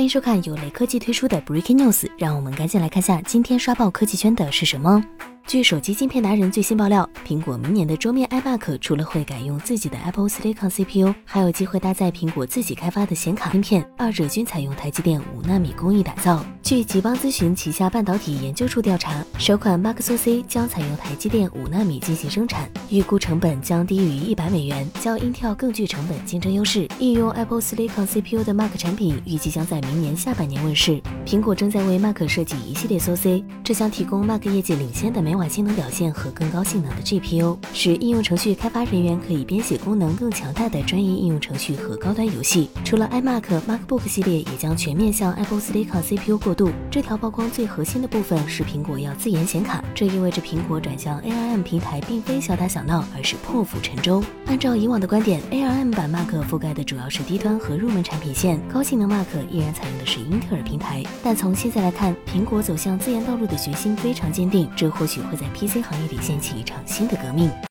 欢迎收看由雷科技推出的 Breaking News，让我们赶紧来看下今天刷爆科技圈的是什么。据手机晶片达人最新爆料，苹果明年的桌面 iMac 除了会改用自己的 Apple Silicon CPU，还有机会搭载苹果自己开发的显卡芯片，二者均采用台积电五纳米工艺打造。据极邦咨询旗下半导体研究处调查，首款 Mac SoC 将采用台积电五纳米进行生产，预估成本将低于一百美元，较 Intel 更具成本竞争优势。应用 Apple Silicon CPU 的 Mac 产品预计将在明年下半年问世。苹果正在为 Mac 设计一系列 SoC，这将提供 Mac 业界领先的每晚性能表现和更高性能的 GPU，使应用程序开发人员可以编写功能更强大的专业应用程序和高端游戏。除了 iMac、MacBook 系列，也将全面向 Apple Silicon CPU 过渡。这条曝光最核心的部分是苹果要自研显卡，这意味着苹果转向 ARM 平台并非小打小闹，而是破釜沉舟。按照以往的观点，ARM 版 Mac 覆盖的主要是低端和入门产品线，高性能 Mac 依然采用的是英特尔平台。但从现在来看，苹果走向自研道路的决心非常坚定，这或许会在 PC 行业里掀起一场新的革命。